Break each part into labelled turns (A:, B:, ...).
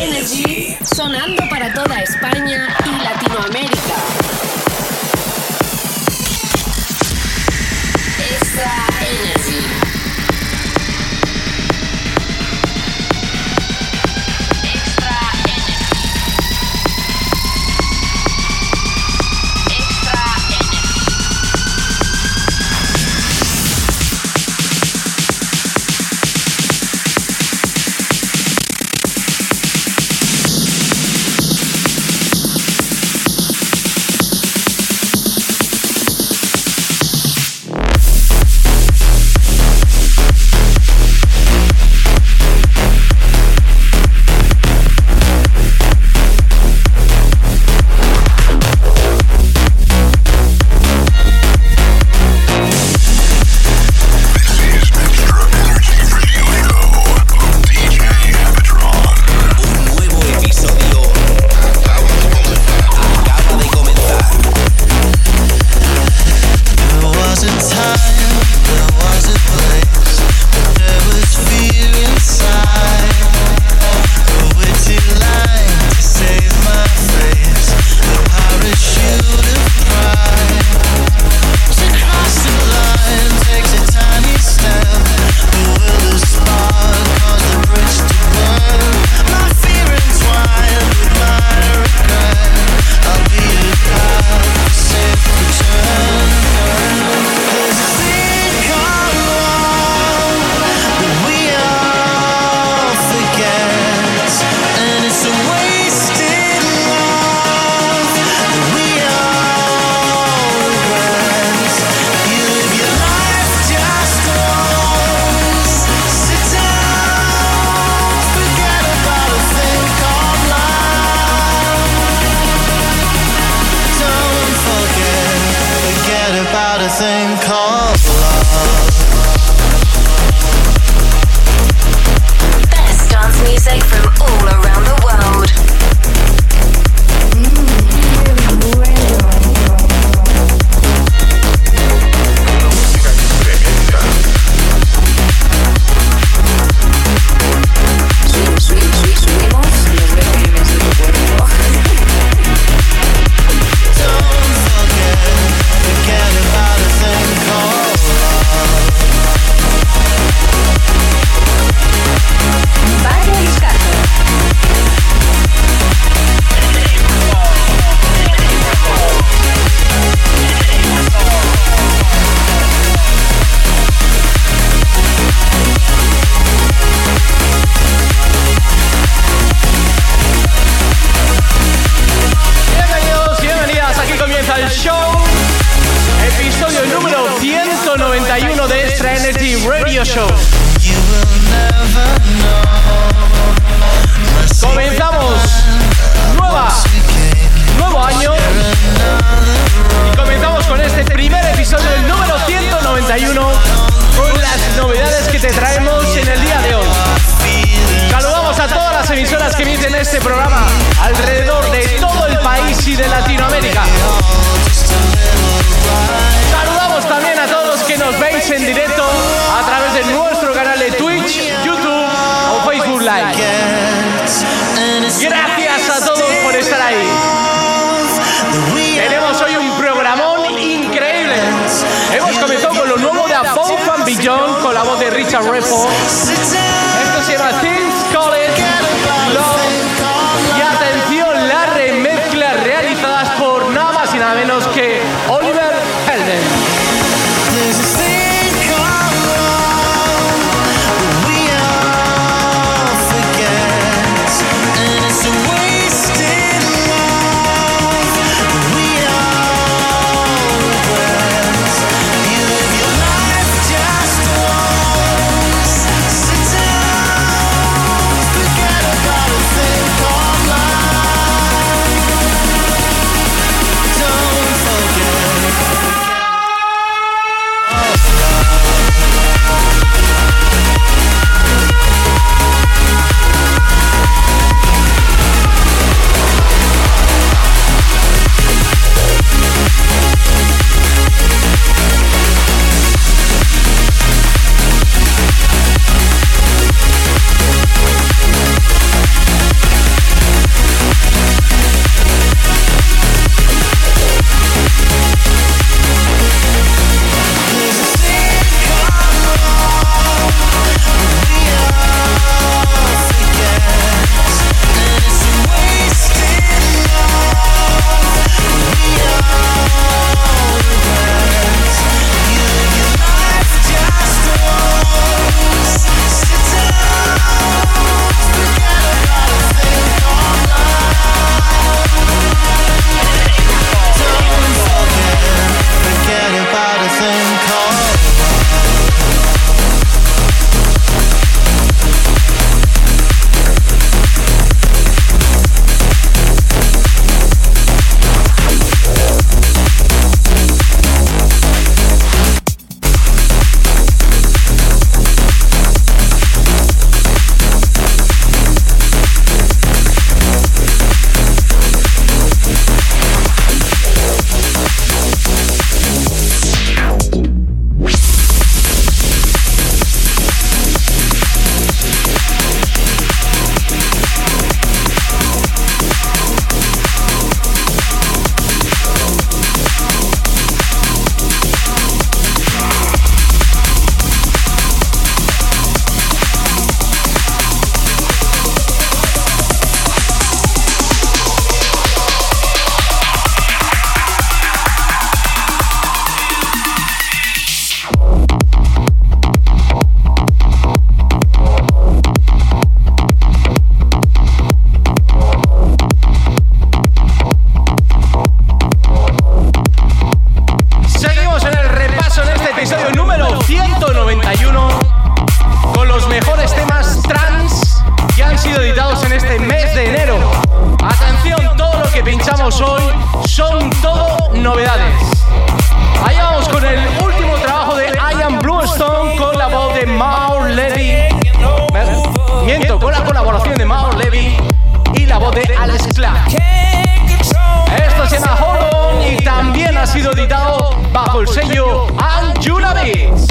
A: Energy, sonando para toda España y Latinoamérica.
B: Comenzamos. Nueva,
C: nuevo año. y comenzamos con este primer episodio del número 191 con las novedades que te traemos en el día de hoy. Saludamos a todas las emisoras que emiten este programa alrededor de todo el país y de Latinoamérica. Saludamos también a todos que nos veis en directo a través de nuestro canal de Twitch, YouTube o Facebook Live.
B: Gracias
C: a todos por estar ahí.
B: Tenemos
C: hoy un programón increíble. Hemos comenzado con lo nuevo de Apollo Fan Beyond con la voz de Richard Repo.
B: Esto
C: se llama Things College. Escuchamos hoy son todo novedades. Allá vamos con el último trabajo de Ian Bluestone con la voz de Maur Levy. Miento, con la colaboración de Maur Levy y la voz de Alex Clark. Esto se llama Hold y también ha sido editado bajo el sello Anjuna Beats.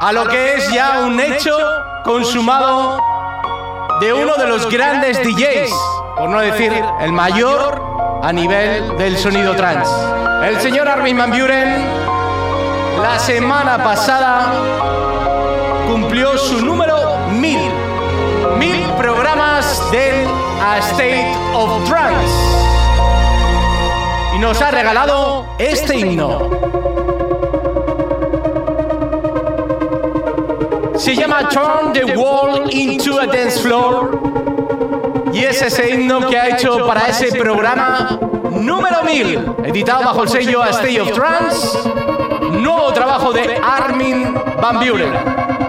C: A lo que es ya un hecho consumado de uno de los grandes DJs, por no decir el mayor a nivel del sonido trance. El señor Armin Van Buren la semana pasada cumplió su número 1000. Mil programas del A State of Trance. Y nos ha regalado este himno. Se llama Turn the Wall into a Dance Floor. Y es ese himno que ha hecho para ese programa número 1000, editado bajo el sello A State of Trance, nuevo trabajo de Armin Van Buren.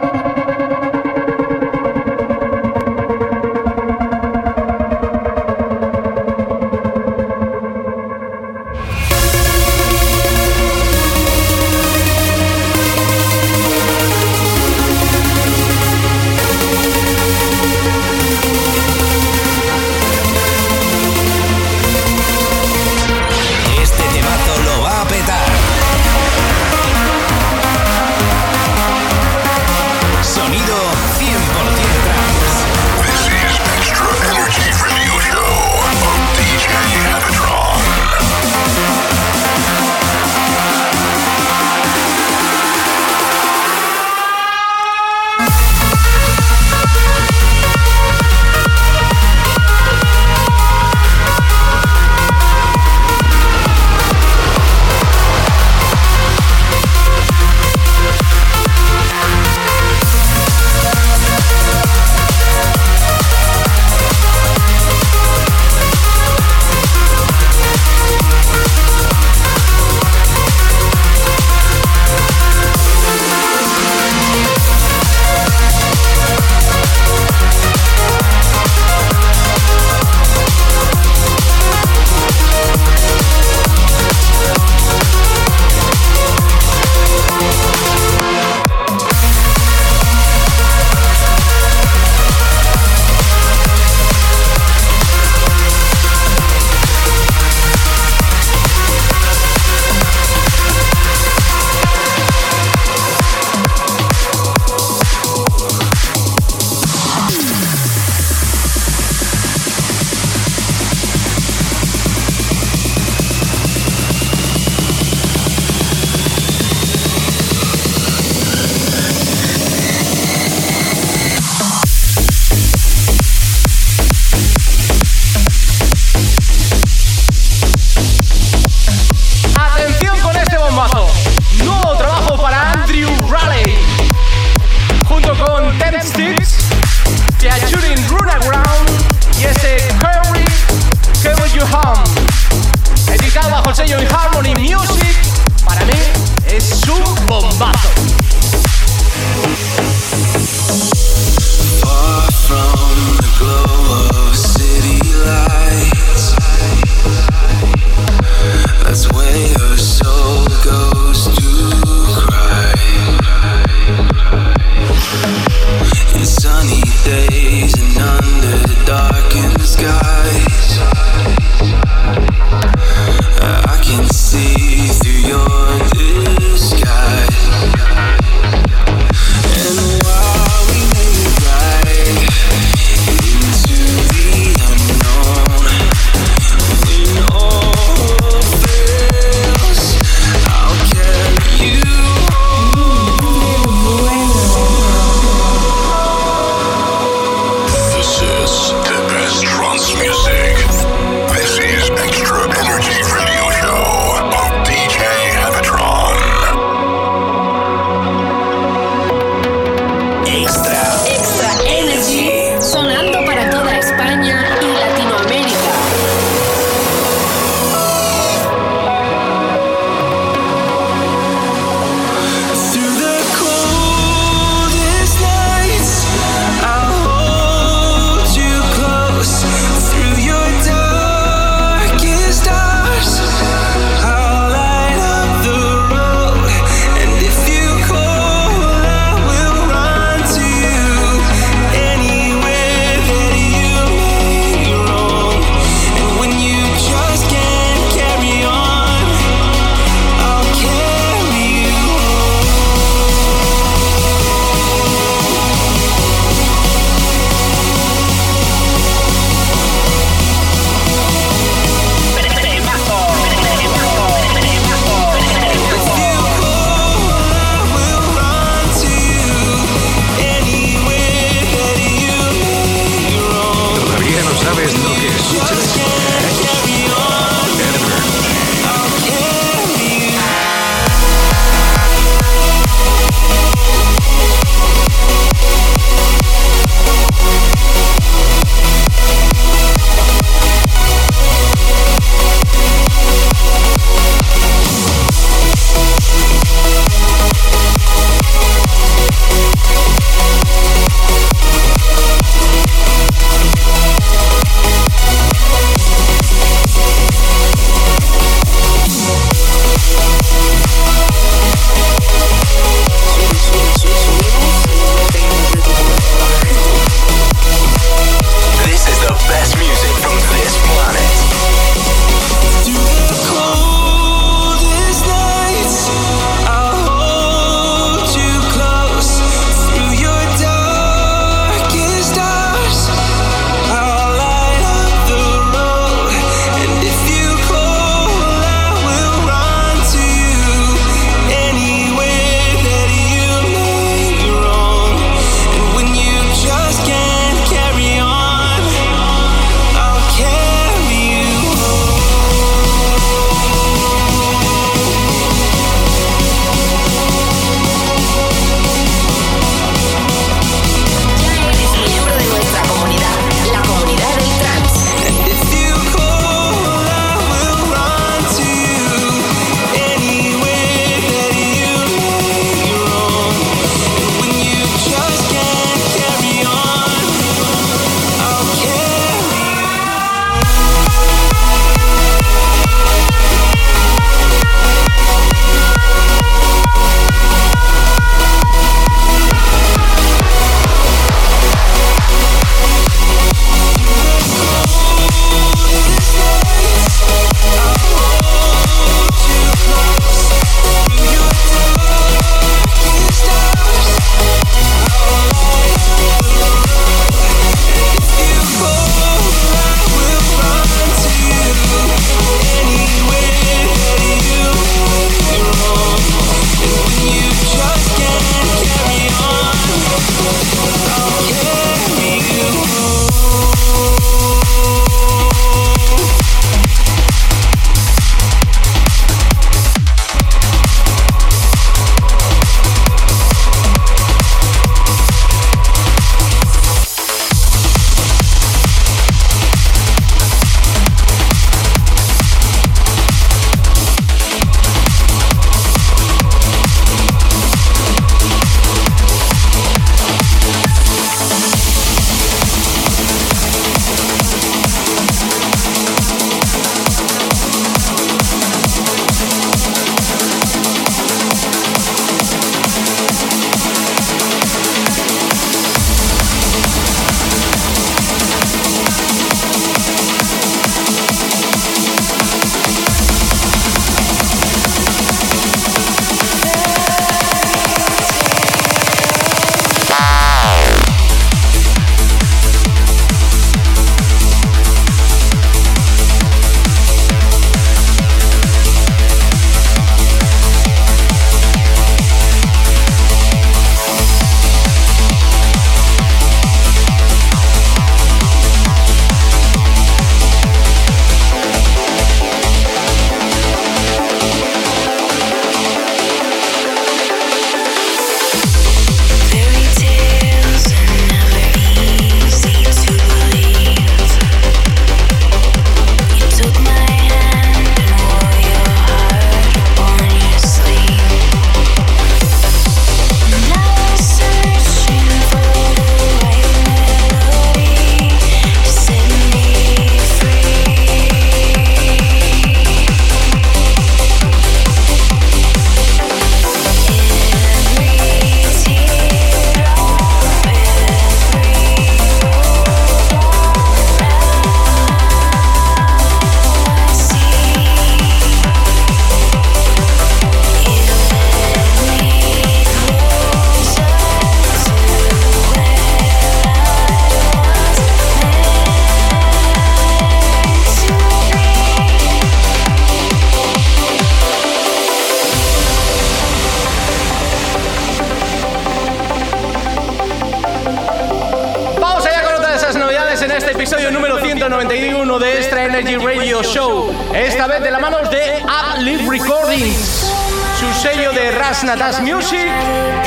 C: Rasnatas Music.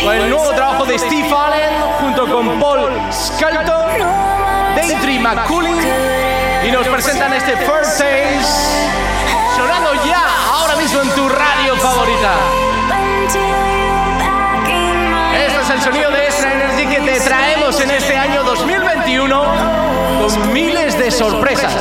C: Con el nuevo trabajo de Steve Allen junto con Paul Skelton, Daintry McCullin. Y nos presentan este First Taste. Sonando ya ahora mismo en tu radio favorita.
D: Este es el
C: sonido de Extra Energy que te traemos en este año 2021 con miles de sorpresas.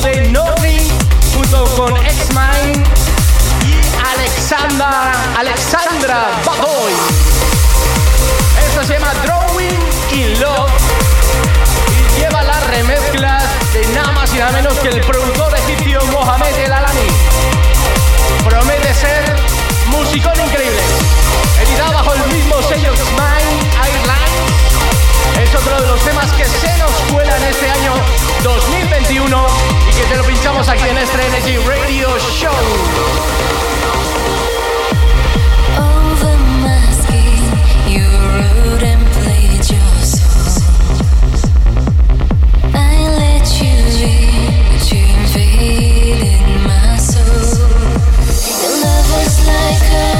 C: de Nori junto con X-Mine y Alexandra, Alexandra Badoy. Continuamos aquí en este Energy Radio Show.
D: I'm breaking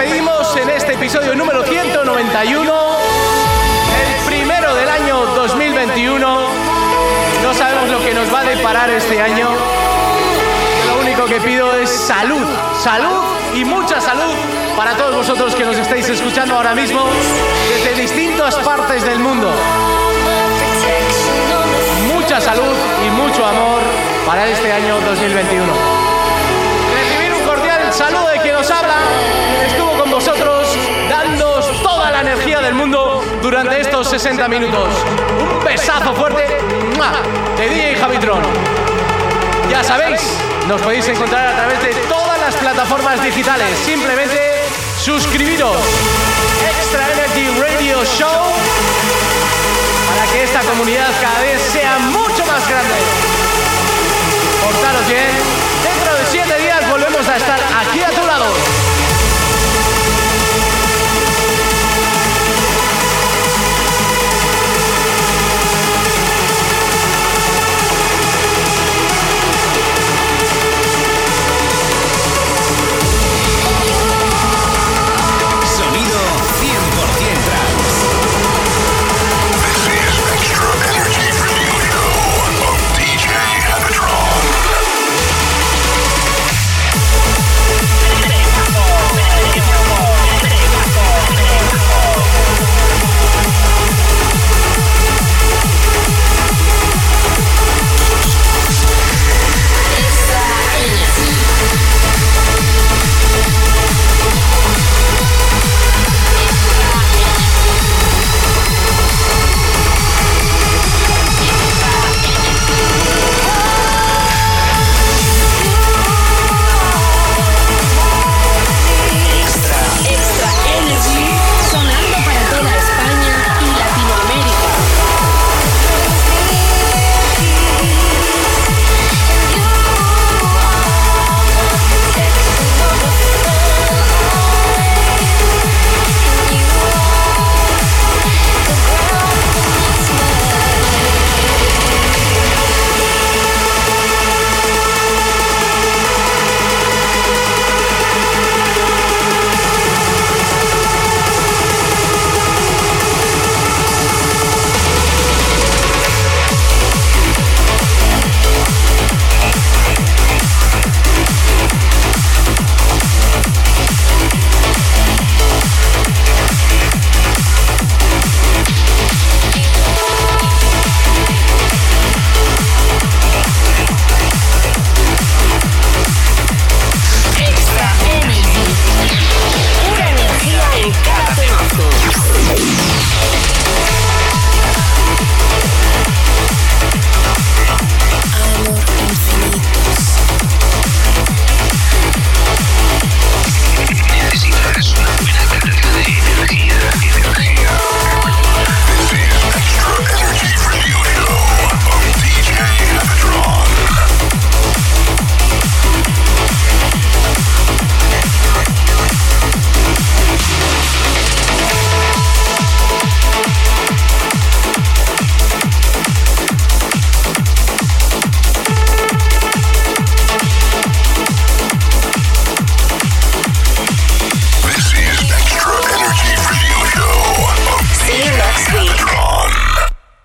C: despedimos en este episodio número 191, el primero del año 2021. No sabemos lo que nos va a deparar este año. Lo único que pido es salud, salud y mucha salud para todos vosotros que nos estáis escuchando ahora mismo desde distintas partes del mundo. Mucha salud y mucho amor para este año 2021. del mundo durante estos 60 minutos. Un besazo fuerte de DJ Javitron. Ya sabéis, nos podéis encontrar a través de todas las plataformas digitales. Simplemente suscribiros. Extra Energy Radio Show para que esta comunidad cada vez sea mucho más grande. Portaros bien. Dentro de 7 días volvemos a estar aquí a